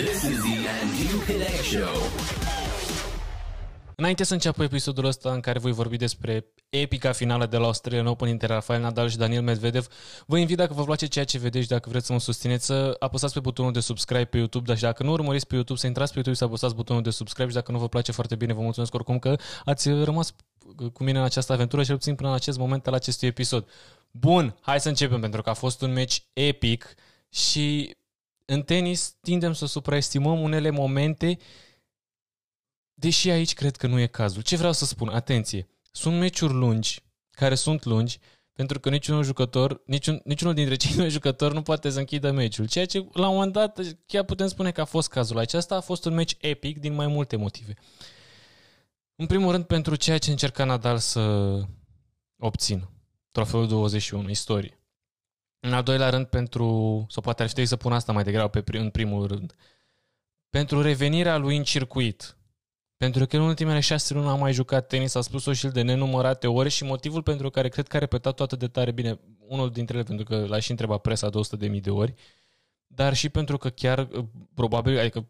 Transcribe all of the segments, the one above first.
This is the Andrew Connect Show. Înainte să înceapă episodul ăsta în care voi vorbi despre epica finală de la Australian Open între Rafael Nadal și Daniel Medvedev, vă invit dacă vă place ceea ce vedeți, dacă vreți să mă susțineți, să apăsați pe butonul de subscribe pe YouTube, dar și dacă nu urmăriți pe YouTube, să intrați pe YouTube și să apăsați butonul de subscribe și dacă nu vă place foarte bine, vă mulțumesc oricum că ați rămas cu mine în această aventură, cel puțin până în acest moment al acestui episod. Bun, hai să începem pentru că a fost un meci epic și în tenis tindem să supraestimăm unele momente Deși aici cred că nu e cazul. Ce vreau să spun? Atenție! Sunt meciuri lungi, care sunt lungi, pentru că niciunul jucător, niciun, niciunul dintre cei doi jucători nu poate să închidă meciul. Ceea ce la un moment dat chiar putem spune că a fost cazul. Acesta a fost un meci epic din mai multe motive. În primul rând pentru ceea ce încerca Nadal să obțină. Trofeul 21, istorie. În al doilea rând pentru, sau poate ar fi să pun asta mai degrabă pe, în primul rând, pentru revenirea lui în circuit, pentru că în ultimele șase luni am mai jucat tenis, a spus-o și el de nenumărate ori și motivul pentru care cred că a repetat-o atât de tare bine, unul dintre ele pentru că l-a și întrebat presa 200.000 de ori, dar și pentru că chiar, probabil, adică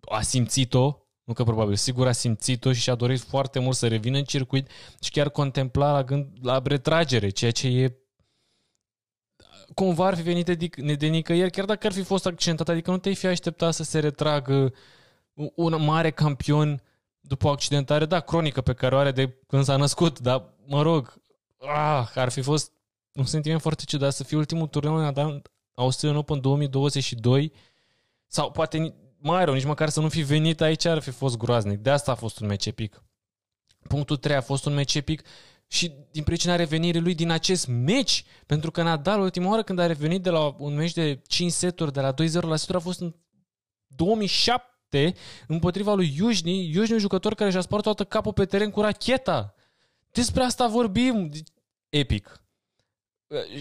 a simțit-o, nu că probabil, sigur a simțit-o și și-a dorit foarte mult să revină în circuit și chiar contempla la gând la retragere, ceea ce e cumva ar fi venit de, de nicăieri, chiar dacă ar fi fost accidentat, adică nu te-ai fi așteptat să se retragă un mare campion după o accidentare, da, cronică pe care o are de când s-a născut, dar, mă rog, ah, ar fi fost un sentiment foarte ciudat să fie ultimul turneu în Australian Open 2022 sau poate mai rău, nici măcar să nu fi venit aici ar fi fost groaznic. De asta a fost un meci epic. Punctul 3 a fost un meci epic și din pricina revenirii lui din acest meci, pentru că Nadal ultima oară când a revenit de la un meci de 5 seturi de la 2-0 la seturi a fost în 2007 împotriva lui Iujni, Iujni un jucător care și-a spart toată capul pe teren cu racheta. Despre asta vorbim. Epic.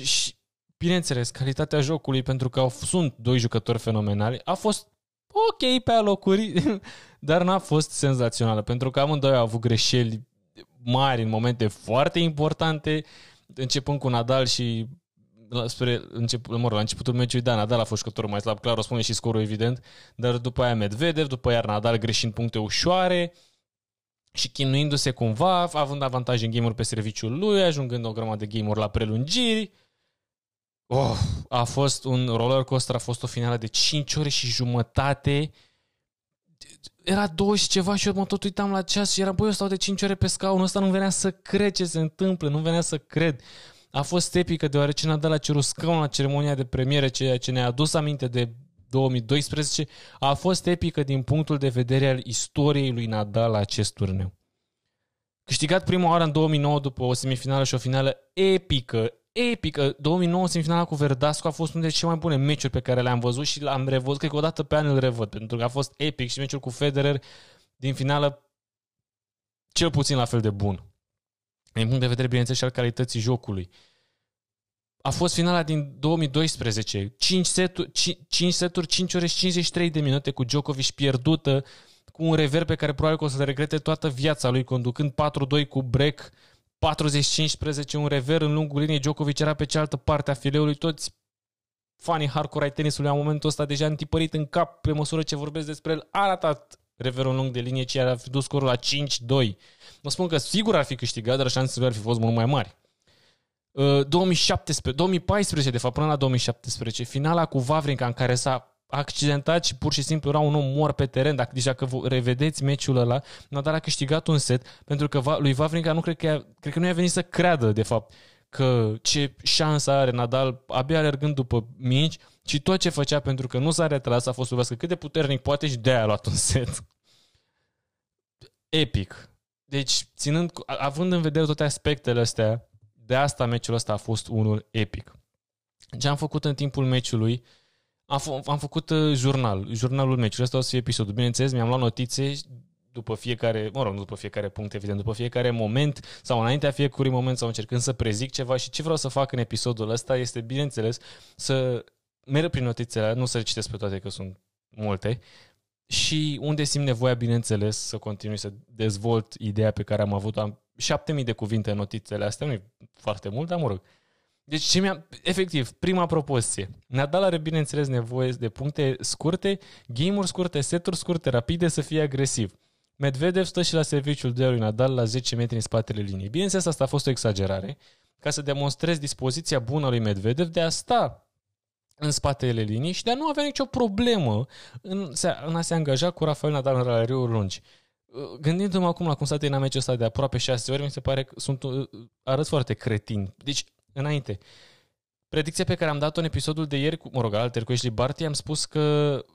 Și, bineînțeles, calitatea jocului, pentru că sunt doi jucători fenomenali, a fost ok pe alocuri, dar n-a fost senzațională, pentru că amândoi au avut greșeli mari în momente foarte importante, începând cu Nadal și la, spre încep, mă rog, la începutul meciului, da, Nadal a fost jucătorul mai slab, clar, o spune și scorul evident, dar după aia Medvedev, după aia Nadal greșind puncte ușoare și chinuindu-se cumva, având avantaj în game pe serviciul lui, ajungând o grămadă de game la prelungiri. Oh, a fost un roller coaster, a fost o finală de 5 ore și jumătate. Era două și ceva și eu mă tot uitam la ceas și eram, băi, eu stau de 5 ore pe scaun, ăsta nu venea să cred ce se întâmplă, nu venea să cred a fost epică deoarece Nadal a cerut scaun la ceremonia de premiere, ceea ce ne-a adus aminte de 2012, a fost epică din punctul de vedere al istoriei lui Nadal la acest turneu. Câștigat prima oară în 2009 după o semifinală și o finală epică, epică. 2009 semifinala cu Verdasco a fost unul dintre cele mai bune meciuri pe care le-am văzut și l-am revăzut, cred că o dată pe an îl revăd, pentru că a fost epic și meciul cu Federer din finală cel puțin la fel de bun din punct de vedere, bineînțeles, și al calității jocului. A fost finala din 2012, 5 seturi, 5, seturi, 5 ore și 53 de minute cu Djokovic pierdută, cu un rever pe care probabil că o să le regrete toată viața lui, conducând 4-2 cu break, 40-15, un rever în lungul liniei, Djokovic era pe cealaltă parte a fileului, toți fanii hardcore ai tenisului la momentul ăsta deja întipărit în cap pe măsură ce vorbesc despre el, a arătat reverul lung de linie, ce ar fi dus scorul la 5-2. Vă spun că sigur ar fi câștigat, dar șansele ar fi fost mult mai mari. 2017, uh, 2014, de fapt, până la 2017, finala cu Vavrinca în care s-a accidentat și pur și simplu era un om mor pe teren. Dacă, deci dacă revedeți meciul ăla, Nadal a câștigat un set pentru că lui Vavrinca nu cred că, cred că nu i-a venit să creadă, de fapt, că ce șansă are Nadal abia alergând după minci și tot ce făcea pentru că nu s-a retras a fost să cât de puternic poate și de-aia a luat un set. Epic. Deci, ținând, având în vedere toate aspectele astea, de asta meciul ăsta a fost unul epic. Ce am făcut în timpul meciului? Am, f- am făcut uh, jurnal, jurnalul meciului. Asta o să fie episodul. Bineînțeles, mi-am luat notițe după fiecare, mă rog, nu după fiecare punct, evident, după fiecare moment sau înaintea fiecărui moment sau încercând să prezic ceva și ce vreau să fac în episodul ăsta este, bineînțeles, să merg prin notițele, nu să le citesc pe toate că sunt multe, și unde simt nevoia, bineînțeles, să continui să dezvolt ideea pe care am avut. Am 7000 de cuvinte în notițele astea, nu e foarte mult, dar mă rog. Deci, ce mi-a, efectiv, prima propoziție. Nadal are, bineînțeles, nevoie de puncte scurte, game-uri scurte, seturi scurte, rapide, să fie agresiv. Medvedev stă și la serviciul de lui Nadal la 10 metri în spatele liniei. Bineînțeles, asta a fost o exagerare, ca să demonstrezi dispoziția bună lui Medvedev de a sta în spatele liniei și de a nu avea nicio problemă în, în a se angaja cu Rafael Nadal în ralariuri lungi. Gândindu-mă acum la cum s-a terminat meciul ăsta de aproape 6 ori, mi se pare că sunt, arăt foarte cretin. Deci, înainte, predicția pe care am dat-o în episodul de ieri, cu, mă rog, alter cu Ashley Barty, am spus că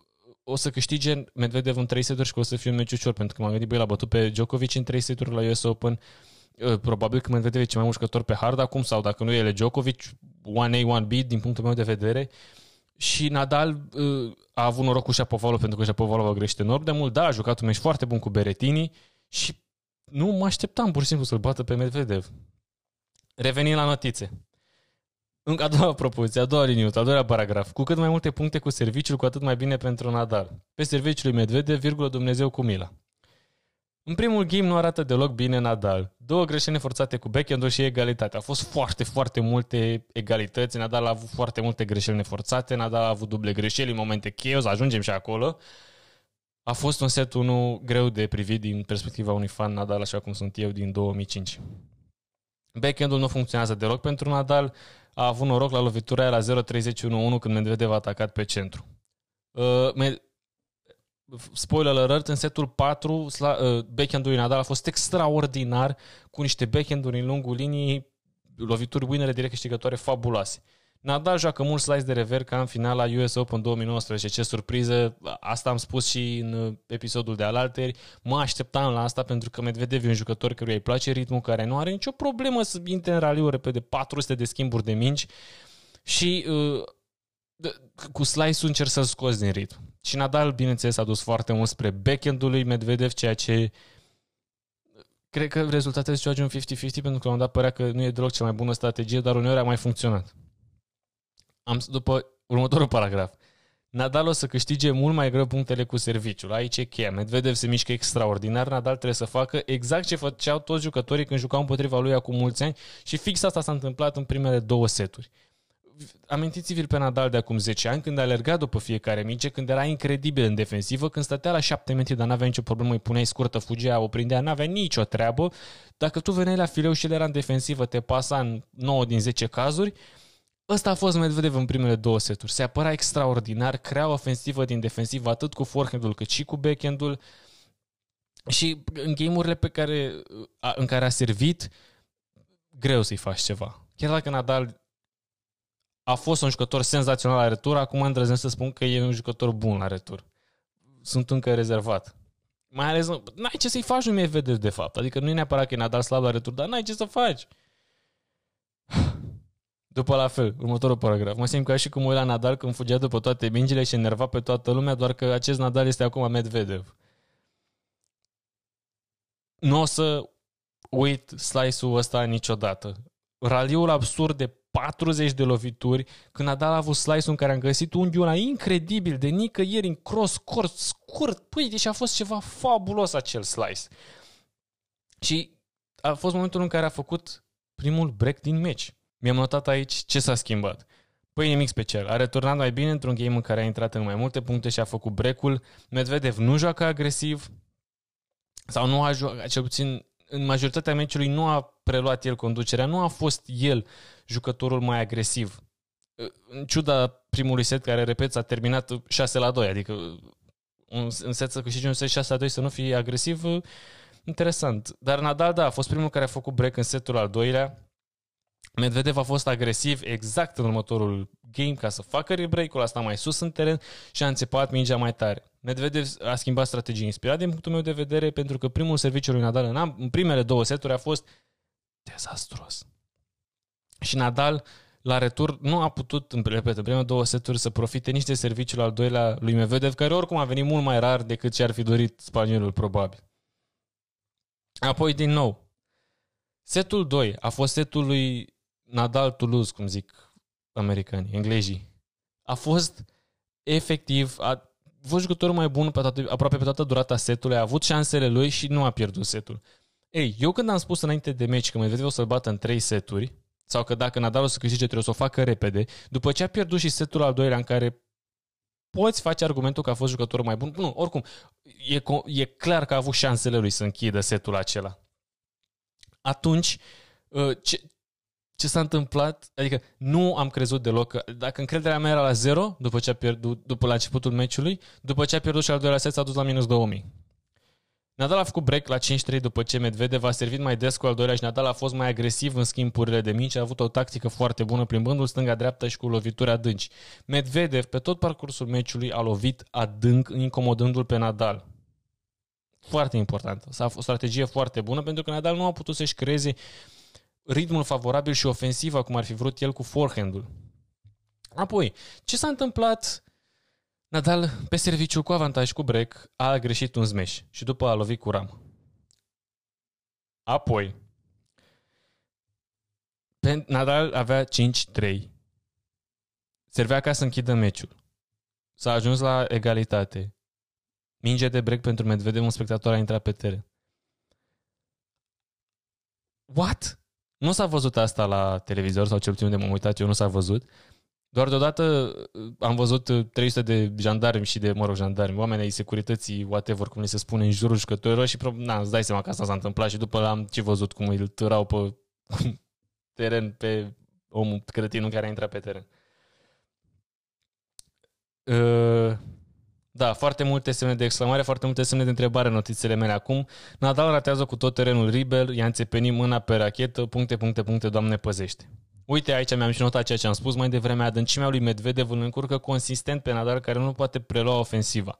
o să câștige Medvedev în 3 seturi și că o să fie un meci ușor, pentru că m-am gândit, băi, l-a bătut pe Djokovic în 3 seturi la US Open, ă, probabil că Medvedev e cel mai mult jucător pe hard acum, sau dacă nu e Djokovic, 1A, 1B, din punctul meu de vedere, și Nadal uh, a avut noroc cu Shapovalov pentru că Shapovalov a greșit enorm de mult. Da, a jucat un meci foarte bun cu Beretini și nu mă așteptam pur și simplu să-l bată pe Medvedev. Revenind la notițe. Încă a doua propoziție, a doua liniuță, a doilea paragraf. Cu cât mai multe puncte cu serviciul, cu atât mai bine pentru Nadal. Pe serviciul lui Medvedev, virgulă Dumnezeu cu mila. În primul game nu arată deloc bine Nadal. Două greșeli forțate cu backhand și egalitate. Au fost foarte, foarte multe egalități. Nadal a avut foarte multe greșeli neforțate. Nadal a avut duble greșeli în momente cheie. O să ajungem și acolo. A fost un set unul greu de privit din perspectiva unui fan Nadal, așa cum sunt eu, din 2005. Backhandul nu funcționează deloc pentru Nadal. A avut noroc la lovitura aia la 0-31-1 când Medvedev a atacat pe centru. Uh, spoiler alert, în setul 4, uh, backhand-ul Nadal a fost extraordinar, cu niște backhand-uri în lungul linii, lovituri winere direct câștigătoare fabuloase. Nadal joacă mult slice de rever ca în finala US Open 2019. Ce surpriză! Asta am spus și în uh, episodul de alalteri. Mă așteptam la asta pentru că Medvedev e un jucător căruia îi place ritmul, care nu are nicio problemă să intre în raliu repede 400 de schimburi de mingi și uh, cu slice-ul încerc să-l scoți din ritm. Și Nadal, bineînțeles, a dus foarte mult spre backhand-ul lui Medvedev, ceea ce cred că rezultatele se joace un 50-50 pentru că la un dat părea că nu e deloc cea mai bună strategie, dar uneori a mai funcționat. Am, după următorul paragraf. Nadal o să câștige mult mai greu punctele cu serviciul. Aici e cheia. Medvedev se mișcă extraordinar. Nadal trebuie să facă exact ce făceau toți jucătorii când jucau împotriva lui acum mulți ani și fix asta s-a întâmplat în primele două seturi amintiți-vi pe Nadal de acum 10 ani, când alerga după fiecare minge, când era incredibil în defensivă, când stătea la 7 metri, dar n-avea nicio problemă, îi puneai scurtă, fugea, o prindea, n-avea nicio treabă. Dacă tu veneai la fileu și el era în defensivă, te pasa în 9 din 10 cazuri, Ăsta a fost Medvedev în primele două seturi. Se apăra extraordinar, crea ofensivă din defensivă atât cu forehand-ul cât și cu backhand-ul. Și în game-urile pe care, în care a servit, greu să-i faci ceva. Chiar dacă Nadal a fost un jucător senzațional la retur, acum îndrăznesc să spun că e un jucător bun la retur. Sunt încă rezervat. Mai ales, n-ai ce să-i faci lui Medvedev de fapt. Adică nu e neapărat că e Nadal slab la retur, dar n-ai ce să faci. După la fel, următorul paragraf. Mă simt ca și cum la Nadal când fugea după toate mingile și enerva pe toată lumea, doar că acest Nadal este acum Medvedev. Nu o să uit slice-ul ăsta niciodată. Raliul absurd de 40 de lovituri, când a dat a avut slice în care am găsit unghiul ăla incredibil de nicăieri în cross court scurt. Păi, deci a fost ceva fabulos acel slice. Și a fost momentul în care a făcut primul break din meci. Mi-am notat aici ce s-a schimbat. Păi nimic special. A returnat mai bine într-un game în care a intrat în mai multe puncte și a făcut break-ul. Medvedev nu joacă agresiv sau nu a jucat, cel puțin în majoritatea meciului nu a preluat el conducerea, nu a fost el jucătorul mai agresiv. În ciuda primului set care, repet, s-a terminat 6 la 2, adică un, un set să câștigi un set 6 la 2 să nu fie agresiv, interesant. Dar Nadal, da, a fost primul care a făcut break în setul al doilea, Medvedev a fost agresiv exact în următorul game ca să facă rebreak-ul, asta mai sus în teren și a înțepat mingea mai tare. Medvedev a schimbat strategie inspirat din punctul meu de vedere pentru că primul serviciu lui Nadal în, am, în primele două seturi a fost dezastruos. Și Nadal la retur nu a putut, în, repet, în primele două seturi să profite nici de serviciul al doilea lui Medvedev, care oricum a venit mult mai rar decât ce ar fi dorit spaniolul, probabil. Apoi, din nou, setul 2 a fost setul lui Nadal Toulouse, cum zic americanii, englezii. A fost efectiv, a fost jucătorul mai bun pe toată, aproape pe toată durata setului, a avut șansele lui și nu a pierdut setul. Ei, eu când am spus înainte de meci că Medvedev o să-l bată în trei seturi, sau că dacă Nadal o să câștige trebuie să o facă repede, după ce a pierdut și setul al doilea în care poți face argumentul că a fost jucătorul mai bun. Nu, oricum, e, co- e clar că a avut șansele lui să închidă setul acela. Atunci, uh, ce, ce s-a întâmplat? Adică nu am crezut deloc că, dacă încrederea mea era la zero după ce a pierdut, după la începutul meciului, după ce a pierdut și al doilea set s-a dus la minus 2000. Nadal a făcut break la 5-3 după ce Medvedev a servit mai des cu al doilea și Nadal a fost mai agresiv în schimburile de mici, a avut o tactică foarte bună plimbându-l stânga-dreapta și cu lovituri adânci. Medvedev pe tot parcursul meciului a lovit adânc, incomodându-l pe Nadal. Foarte important. S-a fost o strategie foarte bună pentru că Nadal nu a putut să-și creeze ritmul favorabil și ofensiva cum ar fi vrut el cu forehand-ul. Apoi, ce s-a întâmplat Nadal, pe serviciu cu avantaj cu break, a greșit un smash și după a lovit cu ram. Apoi, Nadal avea 5-3. Servea ca să închidă meciul. S-a ajuns la egalitate. Minge de break pentru Medvedev, un spectator a intrat pe teren. What? Nu s-a văzut asta la televizor sau cel puțin de m-am uitat eu, nu s-a văzut. Doar deodată uh, am văzut 300 uh, de jandarmi și de, mă rog, jandarmi, oameni ai securității, whatever, cum le se spune, în jurul jucătorilor și, na, îți dai seama că asta s-a întâmplat și după am ce văzut cum îl târau pe teren pe omul cretinul care a intrat pe teren. Uh, da, foarte multe semne de exclamare, foarte multe semne de întrebare în notițele mele acum. Nadal ratează cu tot terenul Ribel, i-a înțepenit mâna pe rachetă, puncte, puncte, puncte, doamne păzește. Uite, aici mi-am și notat ceea ce am spus mai devreme. Adâncimea lui Medvedev îl încurcă consistent pe Nadal, care nu poate prelua ofensiva.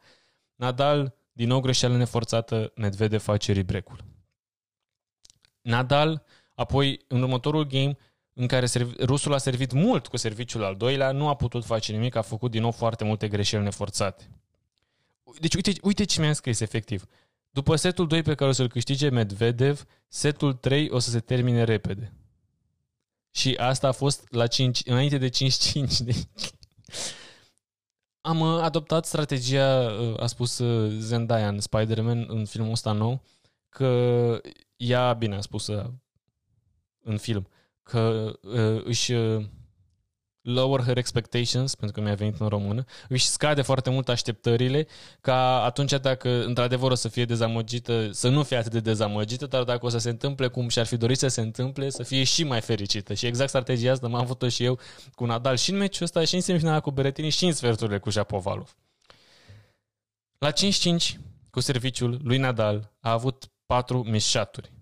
Nadal, din nou greșeală neforțată, Medvedev face ribrecul. Nadal, apoi, în următorul game, în care rusul a servit mult cu serviciul al doilea, nu a putut face nimic, a făcut din nou foarte multe greșeli neforțate. Deci uite, uite ce mi-am scris efectiv. După setul 2 pe care o să-l câștige Medvedev, setul 3 o să se termine repede. Și asta a fost la 5, înainte de 5-5. Deci... Am uh, adoptat strategia, uh, a spus uh, Zendaya în Spider-Man, în filmul ăsta nou, că ea, bine a spus în film, că își lower her expectations, pentru că mi-a venit în română, își scade foarte mult așteptările ca atunci dacă într-adevăr o să fie dezamăgită, să nu fie atât de dezamăgită, dar dacă o să se întâmple cum și-ar fi dorit să se întâmple, să fie și mai fericită. Și exact strategia asta m-am avut-o și eu cu Nadal și în meciul ăsta, și în semifinala cu Beretini, și în sferturile cu Japovalov. La 5-5, cu serviciul lui Nadal, a avut 4 mișaturi.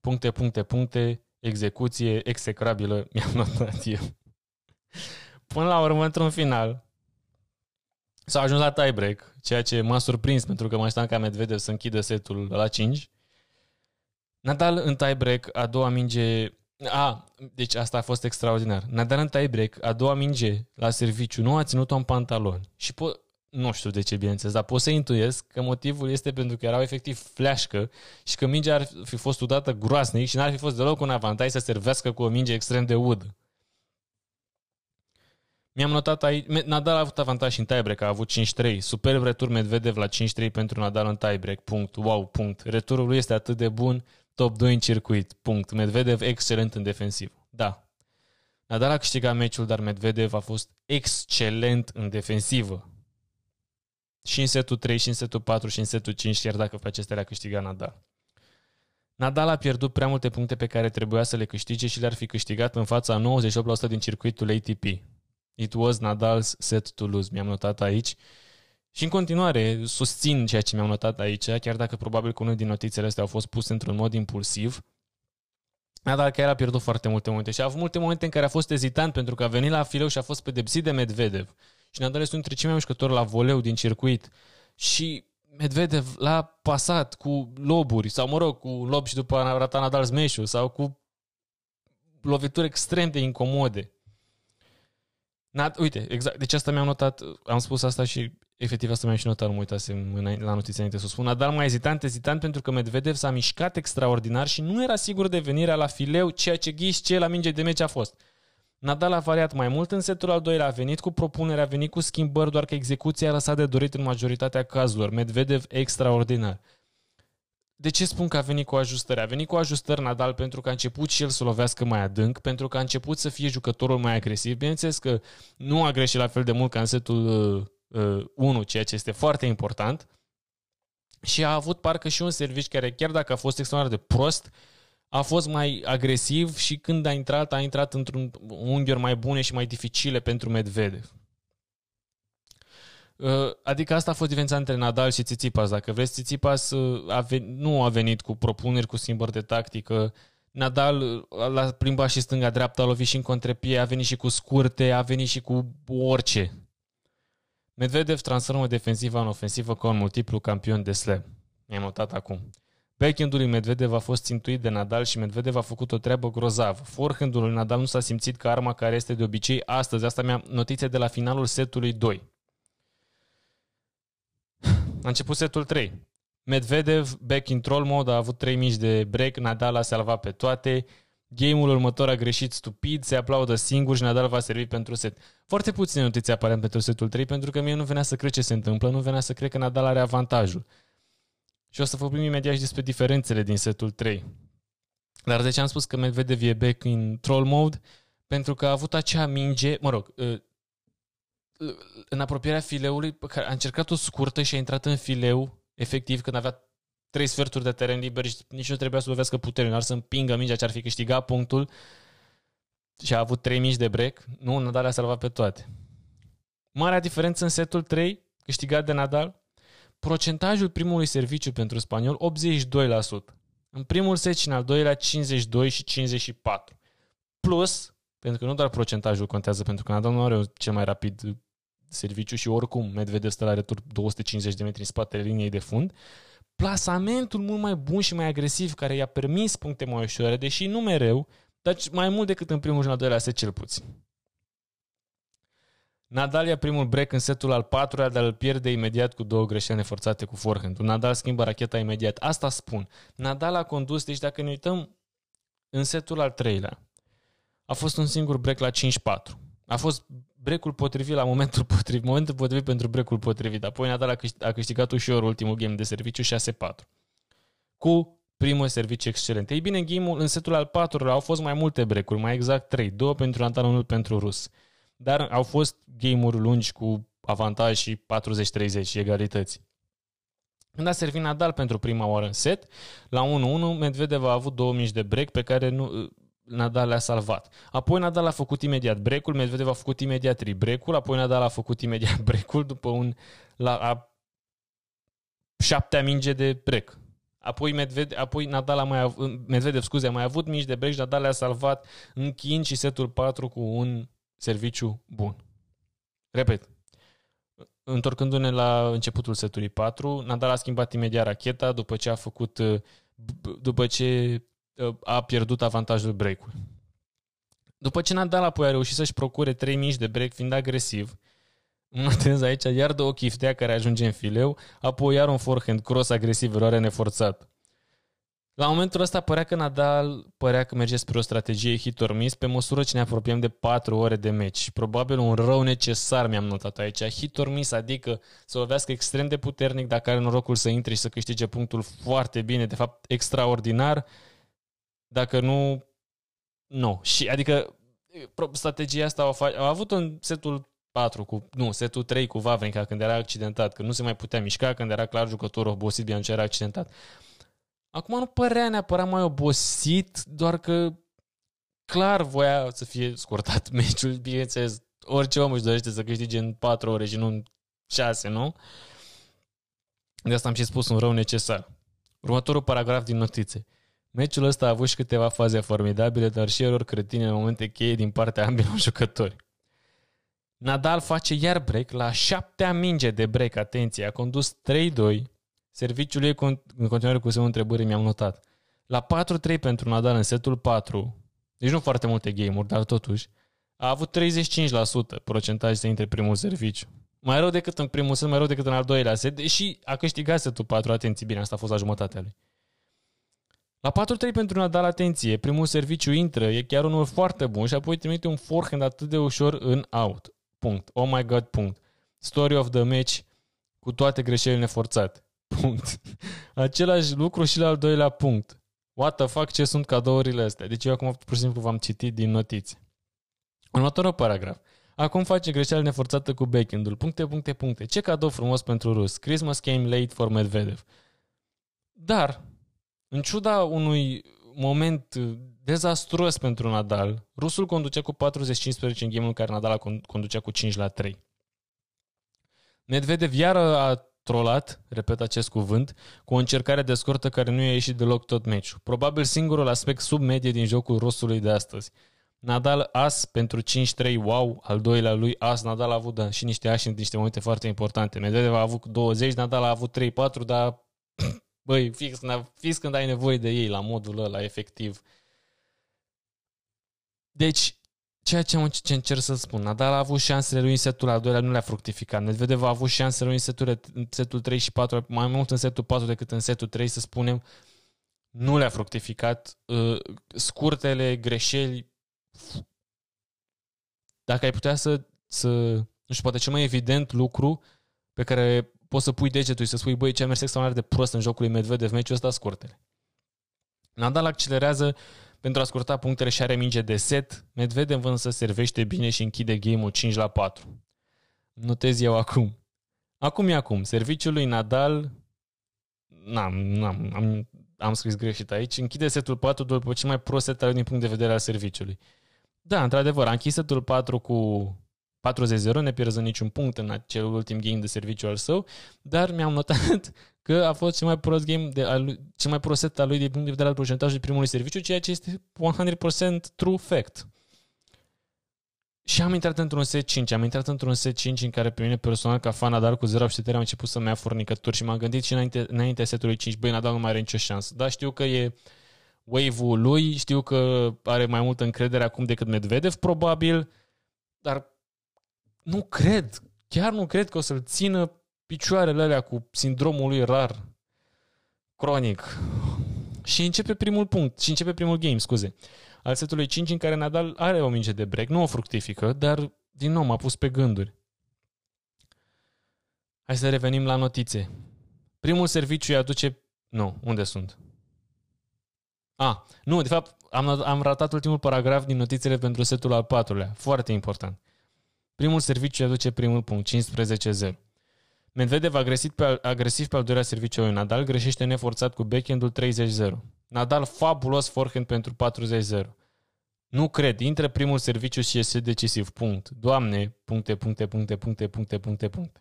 Puncte, puncte, puncte, execuție execrabilă, mi-am notat eu. Până la urmă, într-un final, s-a ajuns la tiebreak, ceea ce m-a surprins pentru că mă așteptam ca Medvedev să închidă setul la 5. Nadal în tiebreak, a doua minge... A, deci asta a fost extraordinar. Nadal în tiebreak, a doua minge la serviciu, nu a ținut-o în pantalon. Și po- nu știu de ce, bineînțeles, dar pot să intuiesc că motivul este pentru că erau efectiv fleașcă și că mingea ar fi fost udată groasnic și n-ar fi fost deloc un avantaj să servească cu o minge extrem de udă. Mi-am notat aici, Nadal a avut avantaj și în tiebreak, a avut 5-3. Superb retur Medvedev la 5-3 pentru Nadal în tiebreak, punct. Wow, punct. Returul lui este atât de bun, top 2 în circuit, punct. Medvedev excelent în defensiv. Da. Nadal a câștigat meciul, dar Medvedev a fost excelent în defensivă. Și în setul 3, și în setul 4, și în setul 5, chiar dacă pe acestea le-a câștigat Nadal. Nadal a pierdut prea multe puncte pe care trebuia să le câștige și le-ar fi câștigat în fața 98% din circuitul ATP. It was Nadal's set to lose. Mi-am notat aici. Și în continuare susțin ceea ce mi-am notat aici, chiar dacă probabil că unul din notițele astea au fost puse într-un mod impulsiv. Nadal chiar a pierdut foarte multe momente și a avut multe momente în care a fost ezitant pentru că a venit la fileu și a fost pedepsit de Medvedev. Și Nadal este unul dintre cei mai mișcători la voleu din circuit. Și Medvedev l-a pasat cu loburi, sau mă rog, cu lob și după a ratat Nadal smash sau cu lovituri extrem de incomode. Nad, uite, exact. Deci asta mi-am notat, am spus asta și efectiv asta mi-am și notat, nu mă uitasem la notiția înainte să o spun. Nadal mai ezitant, ezitant pentru că Medvedev s-a mișcat extraordinar și nu era sigur de venirea la fileu, ceea ce ghiși ce la minge de meci a fost. Nadal a variat mai mult în setul al doilea, a venit cu propunere, a venit cu schimbări, doar că execuția a lăsat de dorit în majoritatea cazurilor. Medvedev extraordinar. De ce spun că a venit cu ajustări? A venit cu ajustări Nadal pentru că a început și el să lovească mai adânc, pentru că a început să fie jucătorul mai agresiv. Bineînțeles că nu a greșit la fel de mult ca în setul uh, 1, uh, ceea ce este foarte important. Și a avut parcă și un serviciu care, chiar dacă a fost extraordinar de prost, a fost mai agresiv și când a intrat, a intrat într-un unghiuri mai bune și mai dificile pentru Medvedev. Uh, adică asta a fost diferența între Nadal și Tsitsipas. Dacă vreți, Tsitsipas uh, a venit, nu a venit cu propuneri, cu schimbări de tactică. Nadal uh, l-a plimbat și stânga-dreapta, a lovit și în contrepie, a venit și cu scurte, a venit și cu orice. Medvedev transformă defensiva în ofensivă ca un multiplu campion de slam. Mi-am notat acum. Backhandul lui Medvedev a fost țintuit de Nadal și Medvedev a făcut o treabă grozavă. Forehandul lui Nadal nu s-a simțit ca arma care este de obicei astăzi. Asta mi-am notițe de la finalul setului 2. A început setul 3. Medvedev, back in troll mode, a avut 3 mici de break, Nadal a salvat pe toate, game-ul următor a greșit stupid, se aplaudă singur și Nadal va servi pentru set. Foarte puține notițe aparent pentru setul 3, pentru că mie nu venea să cred ce se întâmplă, nu venea să cred că Nadal are avantajul. Și o să vorbim imediat și despre diferențele din setul 3. Dar de ce am spus că Medvedev e back in troll mode? Pentru că a avut acea minge, mă rog, în apropierea fileului, pe care a încercat o scurtă și a intrat în fileu, efectiv, când avea trei sferturi de teren liber și nici nu trebuia să lovească putere, doar să împingă mingea ce ar fi câștigat punctul și a avut trei mici de break. Nu, Nadal a salvat pe toate. Marea diferență în setul 3, câștigat de Nadal, procentajul primului serviciu pentru spaniol, 82%. În primul set și în al doilea, 52 și 54. Plus, pentru că nu doar procentajul contează, pentru că Nadal nu are cel mai rapid serviciu și oricum Medvedev stă la retur 250 de metri în spatele liniei de fund, plasamentul mult mai bun și mai agresiv care i-a permis puncte mai ușoare, deși nu mereu, dar mai mult decât în primul și în al doilea set cel puțin. Nadal ia primul break în setul al patrulea, dar îl pierde imediat cu două greșeli neforțate cu forehand Nadal schimbă racheta imediat. Asta spun. Nadal a condus, deci dacă ne uităm în setul al treilea, a fost un singur break la 5-4. A fost brecul potrivit la momentul potrivit, momentul potrivit pentru brecul potrivit. Apoi Nadal a câștigat, a câștigat ușor ultimul game de serviciu 6-4. Cu primul serviciu excelent. Ei bine, în game în setul al patrulea au fost mai multe brecuri, mai exact 3. Două pentru Nadal, unul pentru Rus. Dar au fost game-uri lungi cu avantaj și 40-30 egalități. Când a servit Nadal pentru prima oară în set, la 1-1, Medvedev a avut două mici de break pe care nu, Nadal le-a salvat. Apoi Nadal a făcut imediat break-ul, Medvedev a făcut imediat re-break-ul, apoi Nadal a făcut imediat break-ul după un la a șaptea minge de break. Apoi, Medvedev, apoi Nadal a mai avut, Medvedev, scuze, a mai avut mici de break și Nadal le-a salvat închiind și setul 4 cu un serviciu bun. Repet, întorcându-ne la începutul setului 4, Nadal a schimbat imediat racheta după ce a făcut după ce a pierdut avantajul break-ului. După ce Nadal apoi a reușit să-și procure 3 mici de break fiind agresiv, Notez aici iar două chiftea care ajunge în fileu, apoi iar un forehand cross agresiv, eroare neforțat. La momentul ăsta părea că Nadal părea că merge spre o strategie hit or miss pe măsură ce ne apropiem de 4 ore de meci. Probabil un rău necesar mi-am notat aici. Hit or miss, adică să lovească extrem de puternic dacă are norocul să intre și să câștige punctul foarte bine, de fapt extraordinar, dacă nu, nu. Și adică strategia asta au, fa- au avut în setul 4 cu, nu, setul 3 cu Vavrinca când era accidentat, când nu se mai putea mișca, când era clar jucător obosit, bine era accidentat. Acum nu părea neapărat mai obosit, doar că clar voia să fie scurtat meciul, bineînțeles, orice om își dorește să câștige în 4 ore și nu în 6, nu? De asta am și spus un rău necesar. Următorul paragraf din notițe. Meciul ăsta a avut și câteva faze formidabile, dar și erori cretine în momente cheie din partea ambilor jucători. Nadal face iar break la șaptea minge de break, atenție, a condus 3-2, serviciul ei în continuare cu semnul întrebări mi-am notat. La 4-3 pentru Nadal în setul 4, deci nu foarte multe game-uri, dar totuși, a avut 35% procentaj să intre primul serviciu. Mai rău decât în primul set, mai rău decât în al doilea set, deși a câștigat setul 4, atenție, bine, asta a fost la jumătatea lui. La 4-3 pentru Nadal, atenție, primul serviciu intră, e chiar unul foarte bun și apoi trimite un forehand atât de ușor în out. Punct. Oh my god, punct. Story of the match cu toate greșelile neforțate. Punct. Același lucru și la al doilea punct. What the fuck, ce sunt cadourile astea? Deci eu acum pur și simplu v-am citit din notițe. Următorul paragraf. Acum face greșeală neforțată cu backend-ul. Puncte, puncte, puncte. Ce cadou frumos pentru rus. Christmas came late for Medvedev. Dar, în ciuda unui moment dezastruos pentru Nadal, rusul conducea cu 40-15 în game în care Nadal conducea cu 5 la 3. Medvedev iară a trolat, repet acest cuvânt, cu o încercare de scurtă care nu i-a ieșit deloc tot meciul. Probabil singurul aspect sub medie din jocul rusului de astăzi. Nadal as pentru 5-3, wow, al doilea lui as, Nadal a avut da, și niște ași în niște momente foarte importante. Medvedev a avut 20, Nadal a avut 3-4, dar băi, fix, fix când ai nevoie de ei la modul ăla, efectiv. Deci, ceea ce, ce încerc să spun, Nadal a avut șansele lui în setul al doilea, nu le-a fructificat. Medvedev a avut șansele lui în setul, în setul 3 și 4, mai mult în setul 4 decât în setul 3, să spunem. Nu le-a fructificat. Uh, scurtele greșeli dacă ai putea să, să nu știu, poate cel mai evident lucru pe care poți să pui degetul și să spui, băi, ce a mers extraordinar de prost în jocul lui Medvedev, meciul ăsta scurtele. Nadal accelerează pentru a scurta punctele și are minge de set. Medvedev însă servește bine și închide game-ul 5 la 4. Notez eu acum. Acum e acum. Serviciul lui Nadal N-am, n-am, am, am scris greșit aici. Închide setul 4 după cel mai prost set din punct de vedere al serviciului. Da, într-adevăr, a închis setul 4 cu 40-0, ne pierzând niciun punct în acel ultim game de serviciu al său, dar mi-am notat că a fost cel mai prost game de al, cel mai prost set al lui din punct de vedere al procentajului primului serviciu, ceea ce este 100% true fact. Și am intrat într-un set 5, am intrat într-un set 5 în care pe mine personal ca fan Nadal cu 0 am început să-mi ia furnicături și m-am gândit și înainte, înainte setului 5, băi, Nadal nu mai are nicio șansă. Da, știu că e wave-ul lui, știu că are mai multă încredere acum decât Medvedev, probabil, dar nu cred, chiar nu cred că o să-l țină picioarele alea cu sindromul lui rar, cronic. Și începe primul punct, și începe primul game, scuze, al setului 5 în care Nadal are o minge de break, nu o fructifică, dar din nou m-a pus pe gânduri. Hai să revenim la notițe. Primul serviciu îi aduce... Nu, unde sunt? A, nu, de fapt, am, am ratat ultimul paragraf din notițele pentru setul al patrulea. Foarte important. Primul serviciu aduce primul punct, 15-0. Medvedev agresiv pe, al, agresiv pe al doilea serviciu lui Nadal greșește neforțat cu backend-ul 30-0. Nadal fabulos forehand pentru 40-0. Nu cred, intră primul serviciu și este decisiv. Punct. Doamne, puncte, puncte, puncte, puncte, puncte, puncte, puncte.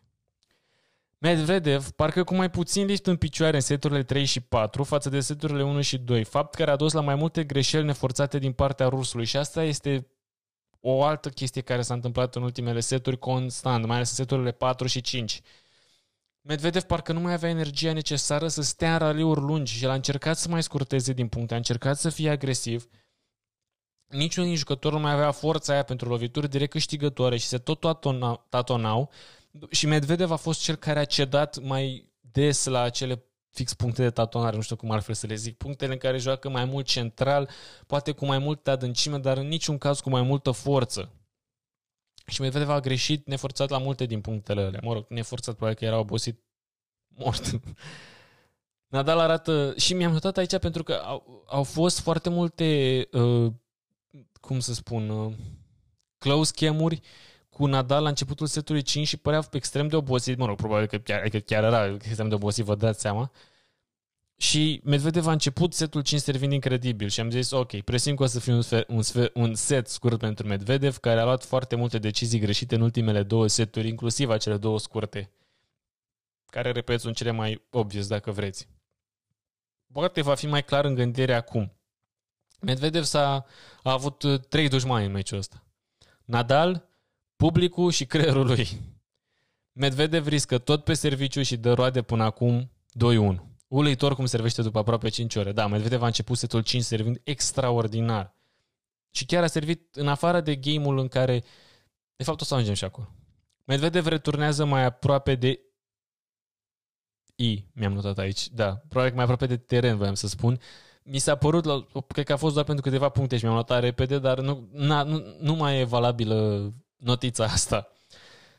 Medvedev parcă cu mai puțin lift în picioare în seturile 3 și 4 față de seturile 1 și 2, fapt care a dus la mai multe greșeli neforțate din partea rusului și asta este o altă chestie care s-a întâmplat în ultimele seturi constant, mai ales în seturile 4 și 5. Medvedev parcă nu mai avea energia necesară să stea în raliuri lungi și el a încercat să mai scurteze din puncte, a încercat să fie agresiv. Niciun din jucător nu mai avea forța aia pentru lovituri direct câștigătoare și se tot tatonau și Medvedev a fost cel care a cedat mai des la acele fix puncte de tatonare, nu știu cum ar fi să le zic, punctele în care joacă mai mult central, poate cu mai multă adâncime, dar în niciun caz cu mai multă forță. Și Medvedev a greșit neforțat la multe din punctele alea. Mă rog, neforțat probabil că era obosit mort. Nadal arată... Și mi-am notat aici pentru că au, au fost foarte multe, uh, cum să spun, uh, close chemuri cu Nadal la începutul setului 5 și părea extrem de obosit. Mă rog, probabil că chiar, că chiar era extrem de obosit, vă dați seama. Și Medvedev a început setul 5 servind incredibil și am zis, ok, presim că o să fie un, sfer, un, sfer, un set scurt pentru Medvedev, care a luat foarte multe decizii greșite în ultimele două seturi, inclusiv acele două scurte, care, repet, sunt cele mai obvious, dacă vreți. Poate va fi mai clar în gândire acum. Medvedev s-a a avut trei dușmani în meciul ăsta. Nadal, publicul și creierul lui. Medvedev riscă tot pe serviciu și dă roade până acum 2-1. Uluitor cum servește după aproape 5 ore. Da, Medvedev a început setul 5 servind extraordinar. Și chiar a servit în afară de game-ul în care... De fapt, o să ajungem și acolo. Medvedev returnează mai aproape de I, mi-am notat aici, da, probabil mai aproape de teren, voiam să spun. Mi s-a părut, la, cred că a fost doar pentru câteva puncte și mi-am notat repede, dar nu, na, nu, nu mai e valabilă notița asta.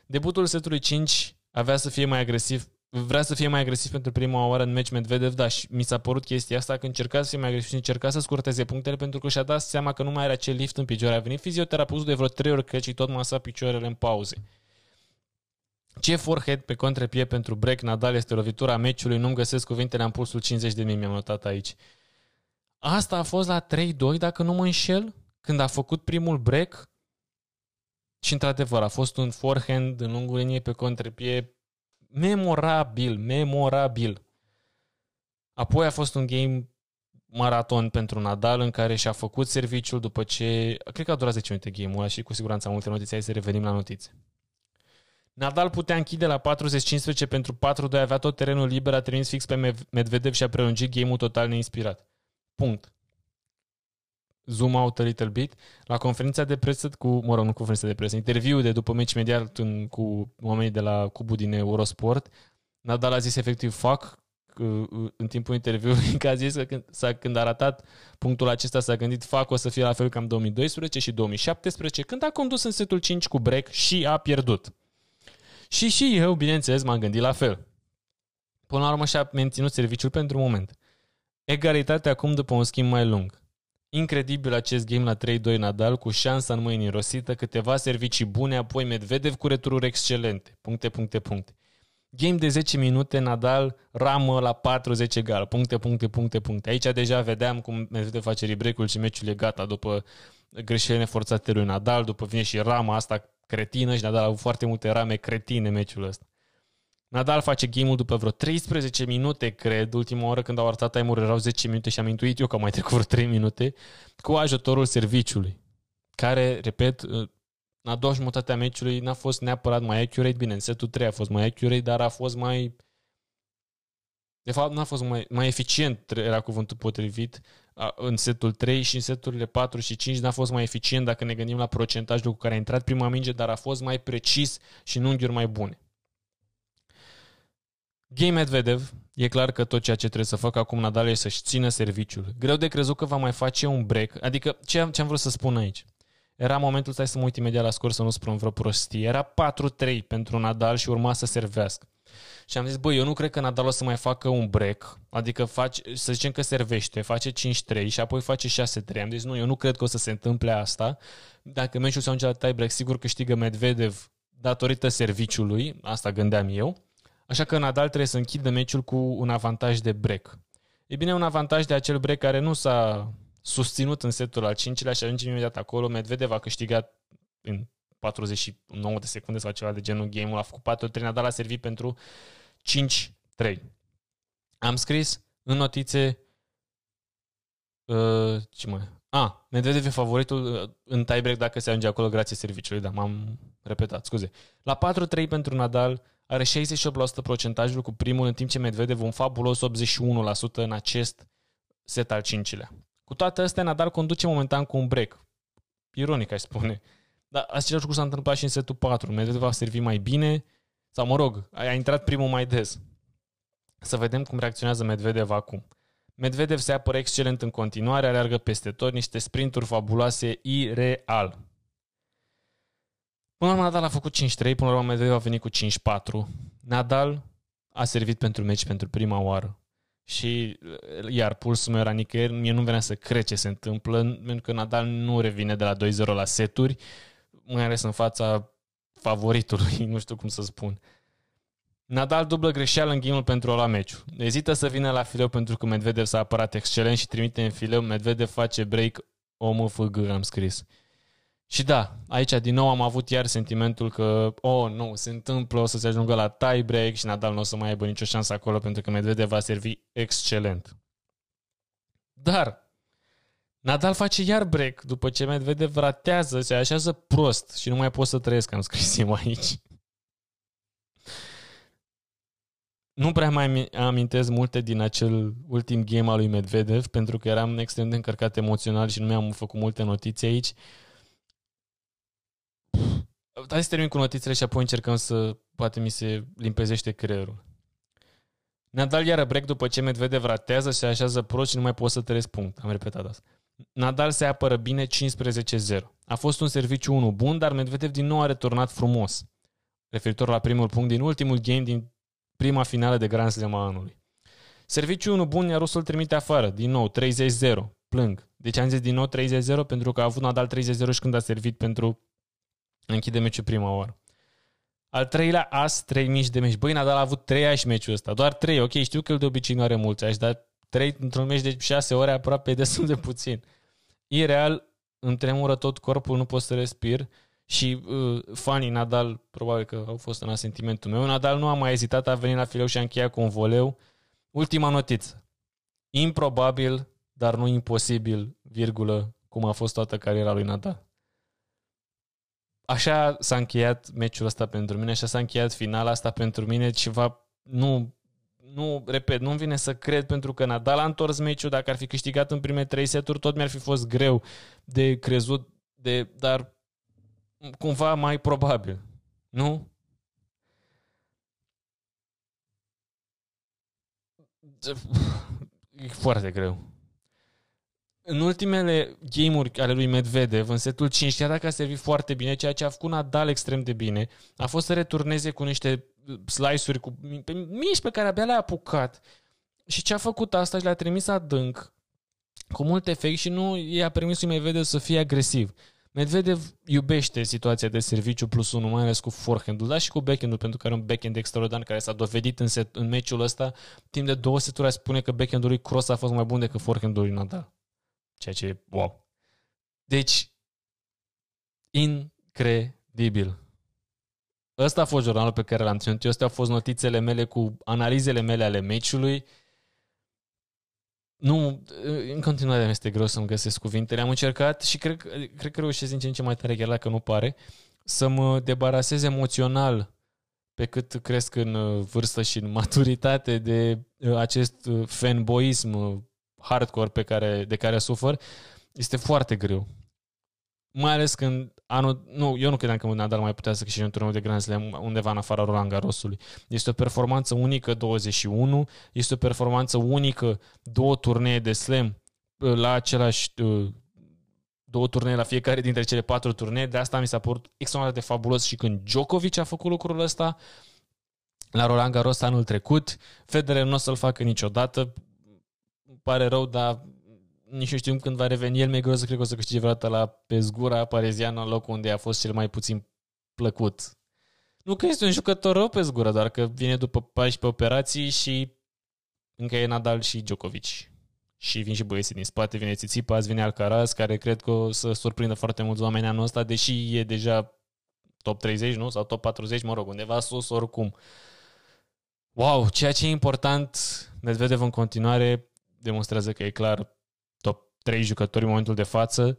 Debutul setului 5 avea să fie mai agresiv vrea să fie mai agresiv pentru prima oară în meci Medvedev, da, și mi s-a părut chestia asta că încerca să fie mai agresiv și încerca să scurteze punctele pentru că și-a dat seama că nu mai are acel lift în picioare. A venit fizioterapeutul de vreo trei ori că și tot masa picioarele în pauze. Ce forehead pe contrapie pentru break Nadal este lovitura meciului, nu-mi găsesc cuvintele, am pulsul 50 de mii, mi-am notat aici. Asta a fost la 3-2, dacă nu mă înșel, când a făcut primul break și într-adevăr a fost un forehand în lungul liniei pe contrapie memorabil, memorabil. Apoi a fost un game maraton pentru Nadal în care și-a făcut serviciul după ce... Cred că a durat 10 minute game-ul ăla și cu siguranță multe notițe. Hai să revenim la notițe. Nadal putea închide la 40-15 pentru 4-2, avea tot terenul liber, a trimis fix pe Medvedev și a prelungit game-ul total neinspirat. Punct. Zoom out a little bit. La conferința de presă cu, mă rog, nu conferința de presă, interviu de după meci imediat în, cu oamenii de la Cubu din Eurosport, Nadal a zis efectiv fac în timpul interviului că a zis că când, s-a, când a ratat punctul acesta s-a gândit fac o să fie la fel cam 2012 și 2017 când a condus în setul 5 cu break și a pierdut. Și și eu, bineînțeles, m-am gândit la fel. Până la urmă și-a menținut serviciul pentru un moment. Egalitate acum după un schimb mai lung. Incredibil acest game la 3-2 Nadal cu șansa în mâini rosită, câteva servicii bune, apoi Medvedev cu retururi excelente. Puncte, puncte, puncte. Game de 10 minute, Nadal ramă la 40 egal. Puncte, puncte, puncte, puncte. Aici deja vedeam cum Medvedev face rebreak și meciul e gata după greșelile neforțate lui Nadal, după vine și rama asta cretină și Nadal a avut foarte multe rame cretine meciul ăsta. Nadal face game-ul după vreo 13 minute, cred, ultima oară când au arătat time erau 10 minute și am intuit eu că mai trecut vreo 3 minute, cu ajutorul serviciului, care, repet, în a doua jumătate a meciului n-a fost neapărat mai accurate, bine, în setul 3 a fost mai accurate, dar a fost mai... De fapt, n-a fost mai, mai eficient, era cuvântul potrivit, în setul 3 și în seturile 4 și 5 n-a fost mai eficient dacă ne gândim la procentajul cu care a intrat prima minge, dar a fost mai precis și în unghiuri mai bune. Game Medvedev, e clar că tot ceea ce trebuie să facă acum Nadal e să-și țină serviciul. Greu de crezut că va mai face un break. Adică, ce am, ce am vrut să spun aici? Era momentul, stai să mă uit imediat la scor să nu spun vreo prostie. Era 4-3 pentru Nadal și urma să servească. Și am zis, băi, eu nu cred că Nadal o să mai facă un break, adică face, să zicem că servește, face 5-3 și apoi face 6-3. Am zis, nu, eu nu cred că o să se întâmple asta. Dacă meciul se ajunge la tie break, sigur câștigă Medvedev datorită serviciului, asta gândeam eu. Așa că Nadal trebuie să închidă meciul cu un avantaj de break. E bine, un avantaj de acel break care nu s-a susținut în setul al 5-lea și ajunge imediat acolo. Medvedev a câștigat în 49 de secunde sau ceva de genul game-ul. A făcut 4-3, Nadal a servit pentru 5-3. Am scris în notițe uh, ce mai? A, ah, Medvedev e favoritul uh, în tiebreak dacă se ajunge acolo grație serviciului. Da, m-am repetat, scuze. La 4-3 pentru Nadal, are 68% procentajul cu primul, în timp ce Medvedev un fabulos 81% în acest set al cincilea. Cu toate astea, Nadal conduce momentan cu un break. Ironic, aș spune. Dar același lucru s-a întâmplat și în setul 4. Medvedev va servi mai bine, sau mă rog, a intrat primul mai des. Să vedem cum reacționează Medvedev acum. Medvedev se apără excelent în continuare, aleargă peste tot, niște sprinturi fabuloase, ireal. Până la urmă Nadal a făcut 5-3, până la urmă Medvedev a venit cu 5-4. Nadal a servit pentru meci pentru prima oară. Și iar pulsul meu era nicăieri, mie nu venea să cred ce se întâmplă, pentru că Nadal nu revine de la 2-0 la seturi, mai ales în fața favoritului, nu știu cum să spun. Nadal dublă greșeală în ghimul pentru a lua meciul. Ezită să vină la fileu pentru că Medvedev s-a apărat excelent și trimite în fileu. Medvedev face break OMFG, am scris. Și da, aici din nou am avut iar sentimentul că, oh, nu, se întâmplă, o să se ajungă la tie break și Nadal nu o să mai aibă nicio șansă acolo pentru că Medvedev va servi excelent. Dar Nadal face iar break după ce Medvedev ratează, se așează prost și nu mai pot să trăiesc, am scris eu aici. Nu prea mai amintesc multe din acel ultim game al lui Medvedev pentru că eram extrem de încărcat emoțional și nu mi-am făcut multe notițe aici. Hai să termin cu notițele și apoi încercăm să poate mi se limpezește creierul. Nadal iară break după ce Medvedev ratează, se așează prost și nu mai pot să trăiesc punct. Am repetat asta. Nadal se apără bine 15-0. A fost un serviciu 1 bun, dar Medvedev din nou a returnat frumos. Referitor la primul punct din ultimul game din prima finală de Grand Slam a anului. Serviciu 1 bun, iar rusul trimite afară. Din nou, 30-0. Plâng. Deci am zis din nou 30-0 pentru că a avut Nadal 30-0 și când a servit pentru închide meciul prima oară. Al treilea as, 3 mici de meci. Băi, Nadal a avut 3 ași meciul ăsta. Doar 3. Ok, știu că el de obicei nu are mulți ași, dar 3 într-un meci de 6 ore aproape e destul de puțin. Ireal, îmi tremură tot corpul, nu pot să respir și uh, fanii Nadal, probabil că au fost în asentimentul meu, Nadal nu a mai ezitat, a venit la fileu și a încheiat cu un voleu. Ultima notiță. Improbabil, dar nu imposibil, virgulă, cum a fost toată cariera lui Nadal. Așa s-a încheiat meciul ăsta pentru mine, așa s-a încheiat finala asta pentru mine, ceva nu nu, repet, nu-mi vine să cred pentru că Nadal a întors meciul, dacă ar fi câștigat în prime trei seturi, tot mi-ar fi fost greu de crezut, de, dar cumva mai probabil. Nu? E foarte greu. În ultimele game-uri ale lui Medvedev, în setul 5, chiar dacă a servit foarte bine, ceea ce a făcut Nadal extrem de bine, a fost să returneze cu niște slice-uri, cu mici pe care abia le-a apucat. Și ce a făcut asta și le-a trimis adânc, cu mult efect și nu i-a permis lui Medvedev să fie agresiv. Medvedev iubește situația de serviciu plus 1, mai ales cu forehand-ul, dar și cu backhand-ul, pentru că are un backhand extraordinar care s-a dovedit în, set, în meciul ăsta. Timp de două seturi a spune că backhand-ul lui Cross a fost mai bun decât forehand-ul lui Nadal. Ceea ce e wow. Deci, incredibil. Ăsta a fost jurnalul pe care l-am ținut eu. Astea au fost notițele mele cu analizele mele ale meciului. Nu, în continuare mi este greu să-mi găsesc cuvintele. Am încercat și cred, cred că reușesc din ce în ce mai tare, chiar dacă nu pare, să mă debarasez emoțional pe cât cresc în uh, vârstă și în maturitate de uh, acest uh, fanboism hardcore pe care, de care sufăr, este foarte greu. Mai ales când anul, nu, eu nu credeam că Nadal mai putea să câștige un turneu de Grand Slam undeva în afara Roland Garrosului. Este o performanță unică 21, este o performanță unică două turnee de Slam uh, la același uh, două turnee la fiecare dintre cele patru turnee. De asta mi s-a părut extraordinar de fabulos și când Djokovic a făcut lucrul ăsta la Roland Garros anul trecut. Federer nu o să-l facă niciodată. Pare rău, dar nici nu știu când va reveni el, mi-e greu să cred că o să câștige vreodată la Pesgura pareziană, în locul unde a fost cel mai puțin plăcut. Nu că este un jucător rău pe zgură, doar că vine după 14 operații și încă e Nadal și Djokovic. Și vin și băieții din spate, vine Tsitsipas, vine Alcaraz, care cred că o să surprindă foarte mulți oameni anul ăsta, deși e deja top 30, nu? Sau top 40, mă rog, undeva sus oricum. Wow, ceea ce e important, Medvedev în continuare demonstrează că e clar trei jucători în momentul de față.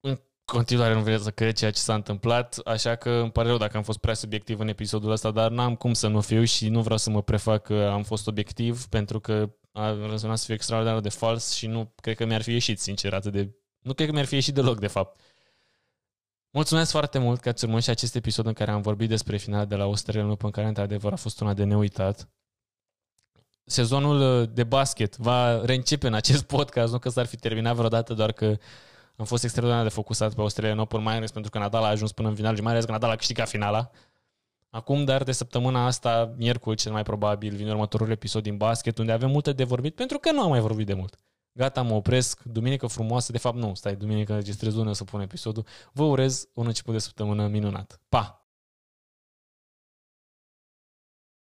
În continuare nu vreau să cred ceea ce s-a întâmplat, așa că îmi pare rău dacă am fost prea subiectiv în episodul ăsta, dar n-am cum să nu fiu și nu vreau să mă prefac că am fost obiectiv, pentru că a rezonat să fiu extraordinar de fals și nu cred că mi-ar fi ieșit, sincer, atât de... Nu cred că mi-ar fi ieșit deloc, de fapt. Mulțumesc foarte mult că ați urmărit și acest episod în care am vorbit despre finala de la Australia Open, care într-adevăr a fost una de neuitat sezonul uh, de basket va reîncepe în acest podcast, nu că s-ar fi terminat vreodată, doar că am fost extraordinar de focusat pe Australian Open, mai ales pentru că Nadal a ajuns până în final și mai ales că Nadal a câștigat finala. Acum, dar de săptămâna asta, miercuri cel mai probabil, vine următorul episod din basket, unde avem multe de vorbit, pentru că nu am mai vorbit de mult. Gata, mă opresc. Duminică frumoasă. De fapt, nu, stai, duminică registrez lună să pun episodul. Vă urez un început de săptămână minunat. Pa!